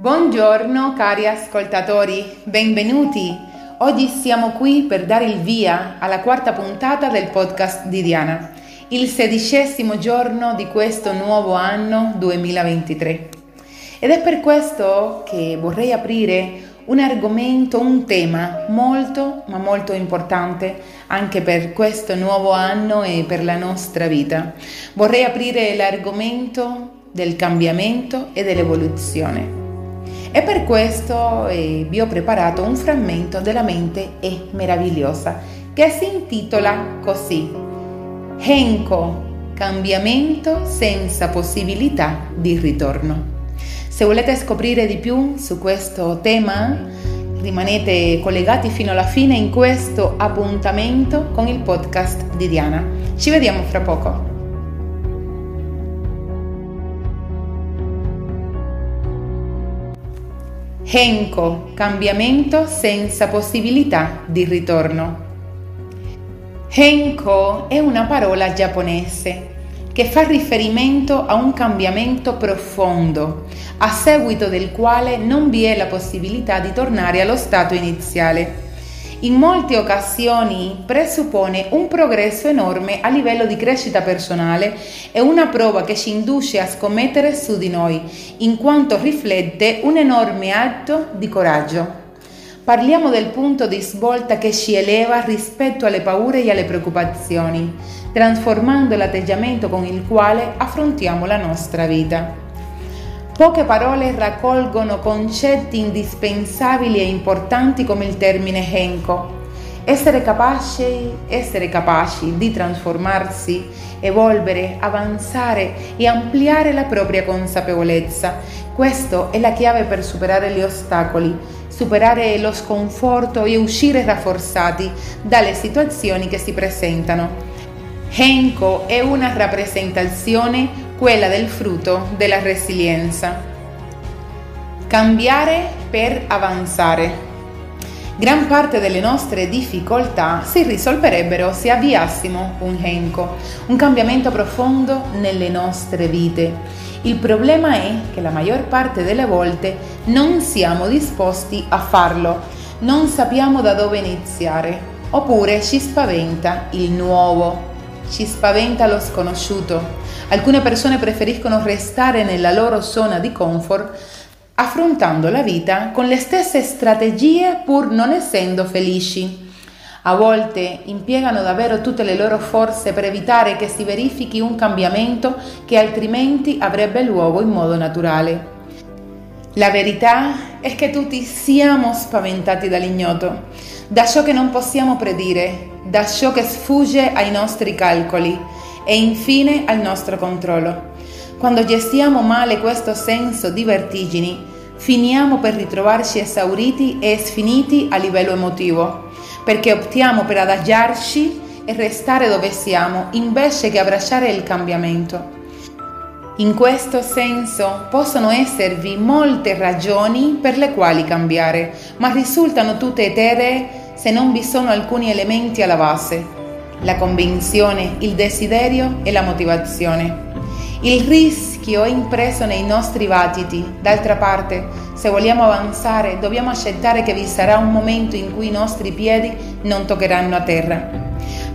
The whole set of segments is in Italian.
Buongiorno cari ascoltatori, benvenuti. Oggi siamo qui per dare il via alla quarta puntata del podcast di Diana, il sedicesimo giorno di questo nuovo anno 2023. Ed è per questo che vorrei aprire un argomento, un tema molto ma molto importante anche per questo nuovo anno e per la nostra vita. Vorrei aprire l'argomento del cambiamento e dell'evoluzione. E per questo eh, vi ho preparato un frammento della mente è meravigliosa che si intitola così Henko, cambiamento senza possibilità di ritorno. Se volete scoprire di più su questo tema, rimanete collegati fino alla fine in questo appuntamento con il podcast di Diana. Ci vediamo fra poco. Henko, cambiamento senza possibilità di ritorno. Henko è una parola giapponese che fa riferimento a un cambiamento profondo, a seguito del quale non vi è la possibilità di tornare allo stato iniziale in molte occasioni presuppone un progresso enorme a livello di crescita personale e una prova che ci induce a scommettere su di noi, in quanto riflette un enorme atto di coraggio. Parliamo del punto di svolta che ci eleva rispetto alle paure e alle preoccupazioni, trasformando l'atteggiamento con il quale affrontiamo la nostra vita. Poche parole raccolgono concetti indispensabili e importanti come il termine Henko. Essere capaci, essere capaci di trasformarsi, evolvere, avanzare e ampliare la propria consapevolezza. Questa è la chiave per superare gli ostacoli, superare lo sconforto e uscire rafforzati dalle situazioni che si presentano. Henko è una rappresentazione quella del frutto della resilienza. Cambiare per avanzare. Gran parte delle nostre difficoltà si risolverebbero se avviassimo un henko, un cambiamento profondo nelle nostre vite. Il problema è che la maggior parte delle volte non siamo disposti a farlo, non sappiamo da dove iniziare, oppure ci spaventa il nuovo, ci spaventa lo sconosciuto Alcune persone preferiscono restare nella loro zona di comfort affrontando la vita con le stesse strategie pur non essendo felici. A volte impiegano davvero tutte le loro forze per evitare che si verifichi un cambiamento che altrimenti avrebbe luogo in modo naturale. La verità è che tutti siamo spaventati dall'ignoto, da ciò che non possiamo predire, da ciò che sfugge ai nostri calcoli e infine al nostro controllo. Quando gestiamo male questo senso di vertigini, finiamo per ritrovarci esauriti e sfiniti a livello emotivo, perché optiamo per adagiarci e restare dove siamo invece che abbracciare il cambiamento. In questo senso possono esservi molte ragioni per le quali cambiare, ma risultano tutte eteree se non vi sono alcuni elementi alla base la convinzione, il desiderio e la motivazione. Il rischio è impresso nei nostri battiti. D'altra parte, se vogliamo avanzare, dobbiamo accettare che vi sarà un momento in cui i nostri piedi non toccheranno a terra.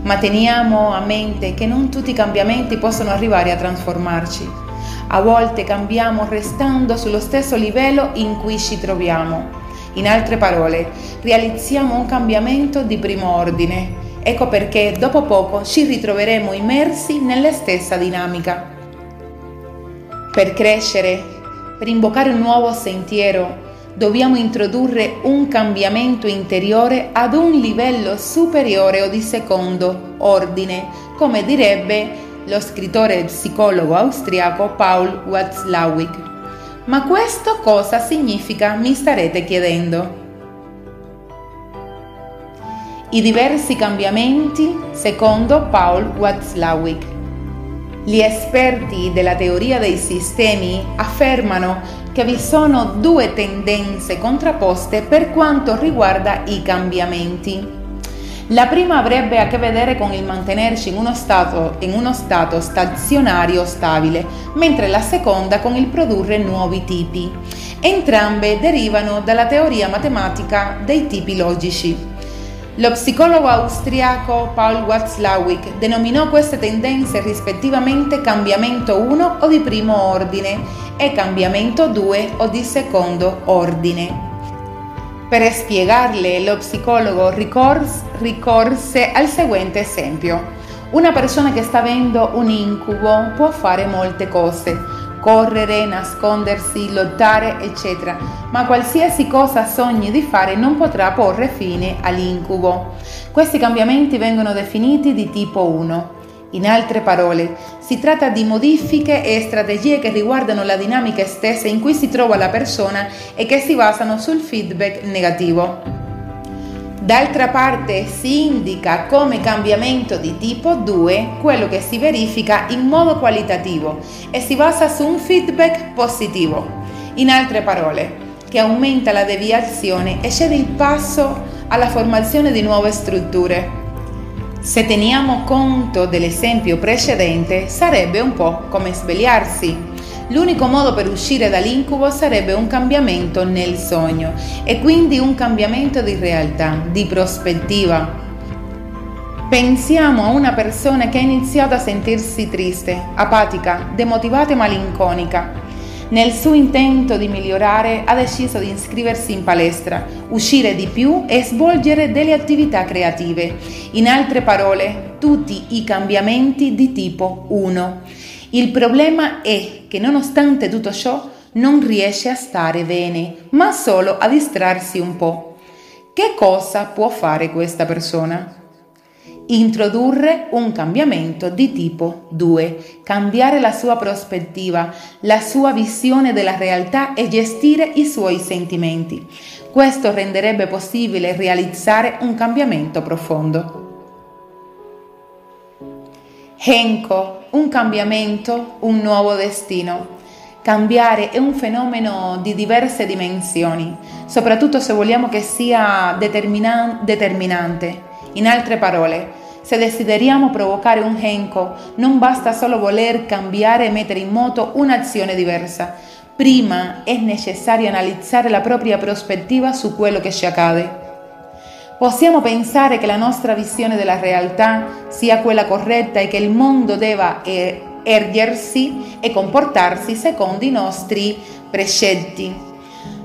Ma teniamo a mente che non tutti i cambiamenti possono arrivare a trasformarci. A volte cambiamo restando sullo stesso livello in cui ci troviamo. In altre parole, realizziamo un cambiamento di primo ordine Ecco perché dopo poco ci ritroveremo immersi nella stessa dinamica. Per crescere, per invocare un nuovo sentiero, dobbiamo introdurre un cambiamento interiore ad un livello superiore o di secondo ordine, come direbbe lo scrittore e psicologo austriaco Paul Watzlawick. Ma questo cosa significa, mi starete chiedendo? i diversi cambiamenti secondo Paul Watzlawick. Gli esperti della teoria dei sistemi affermano che vi sono due tendenze contrapposte per quanto riguarda i cambiamenti. La prima avrebbe a che vedere con il mantenerci in uno stato, in uno stato stazionario stabile, mentre la seconda con il produrre nuovi tipi. Entrambe derivano dalla teoria matematica dei tipi logici. Lo psicologo austriaco Paul Watzlawick denominò queste tendenze rispettivamente cambiamento 1 o di primo ordine e cambiamento 2 o di secondo ordine. Per spiegarle, lo psicologo ricorse, al seguente esempio. Una persona che sta avendo un incubo può fare molte cose, correre, nascondersi, lottare, eccetera, ma qualsiasi cosa sogni di fare non potrà porre fine all'incubo. Questi cambiamenti vengono definiti di tipo 1. In altre parole, si tratta di modifiche e strategie che riguardano la dinamica stessa in cui si trova la persona e che si basano sul feedback negativo. D'altra parte si indica come cambiamento di tipo 2 quello che si verifica in modo qualitativo e si basa su un feedback positivo. In altre parole, che aumenta la deviazione e cede il passo alla formazione di nuove strutture. Se teniamo conto dell'esempio precedente, sarebbe un po' come svegliarsi L'unico modo per uscire dall'incubo sarebbe un cambiamento nel sogno e quindi un cambiamento di realtà, di prospettiva. Pensiamo a una persona che ha iniziato a sentirsi triste, apatica, demotivata e malinconica. Nel suo intento di migliorare ha deciso di iscriversi in palestra, uscire di più e svolgere delle attività creative. In altre parole, tutti i cambiamenti di tipo 1. Il problema è che nonostante tutto ciò non riesce a stare bene, ma solo a distrarsi un po'. Che cosa può fare questa persona? Introdurre un cambiamento di tipo 2, cambiare la sua prospettiva, la sua visione della realtà e gestire i suoi sentimenti. Questo renderebbe possibile realizzare un cambiamento profondo. Henko un cambiamento, un nuovo destino. Cambiare è un fenomeno di diverse dimensioni, soprattutto se vogliamo che sia determinan- determinante. In altre parole, se desideriamo provocare un henko, non basta solo voler cambiare e mettere in moto un'azione diversa. Prima è necessario analizzare la propria prospettiva su quello che ci accade. Possiamo pensare che la nostra visione della realtà sia quella corretta e che il mondo debba ergersi e comportarsi secondo i nostri precetti.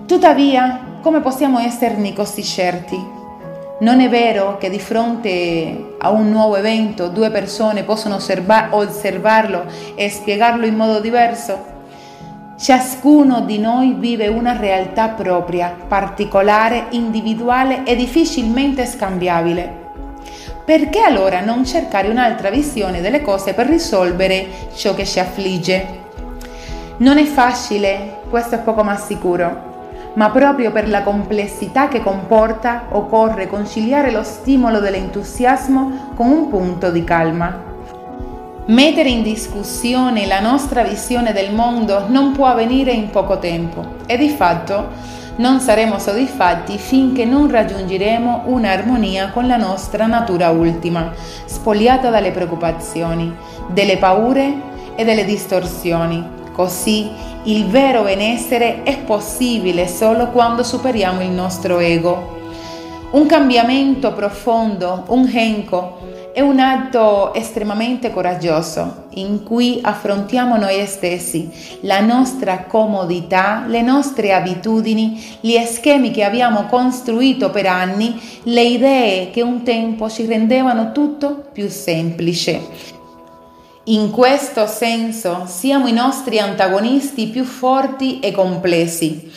Tuttavia, come possiamo esserne così certi? Non è vero che di fronte a un nuovo evento due persone possono osserva- osservarlo e spiegarlo in modo diverso? Ciascuno di noi vive una realtà propria, particolare, individuale e difficilmente scambiabile. Perché allora non cercare un'altra visione delle cose per risolvere ciò che ci affligge? Non è facile, questo è poco ma sicuro, ma proprio per la complessità che comporta occorre conciliare lo stimolo dell'entusiasmo con un punto di calma. Mettere in discussione la nostra visione del mondo non può avvenire in poco tempo e di fatto non saremo soddisfatti finché non raggiungeremo un'armonia con la nostra natura ultima, spogliata dalle preoccupazioni, delle paure e delle distorsioni. Così il vero benessere è possibile solo quando superiamo il nostro ego. Un cambiamento profondo, un henko, è un atto estremamente coraggioso in cui affrontiamo noi stessi, la nostra comodità, le nostre abitudini, gli schemi che abbiamo costruito per anni, le idee che un tempo ci rendevano tutto più semplice. In questo senso siamo i nostri antagonisti più forti e complessi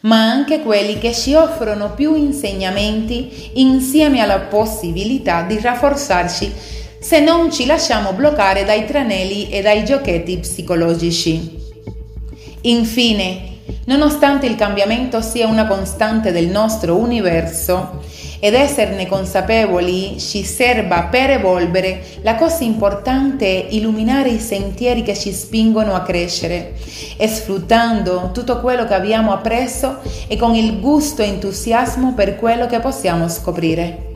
ma anche quelli che ci offrono più insegnamenti insieme alla possibilità di rafforzarci se non ci lasciamo bloccare dai tranelli e dai giochetti psicologici. Infine, nonostante il cambiamento sia una costante del nostro universo, ed esserne consapevoli ci serva per evolvere, la cosa importante è illuminare i sentieri che ci spingono a crescere e sfruttando tutto quello che abbiamo appreso e con il gusto e entusiasmo per quello che possiamo scoprire.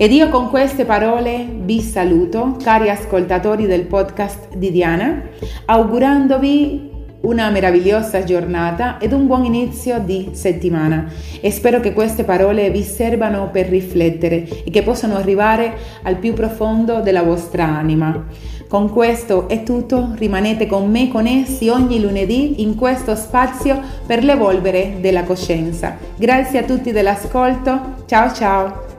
Ed io con queste parole vi saluto, cari ascoltatori del podcast di Diana, augurandovi una meravigliosa giornata ed un buon inizio di settimana e spero che queste parole vi servano per riflettere e che possano arrivare al più profondo della vostra anima. Con questo è tutto, rimanete con me connessi ogni lunedì in questo spazio per l'evolvere della coscienza. Grazie a tutti dell'ascolto, ciao ciao!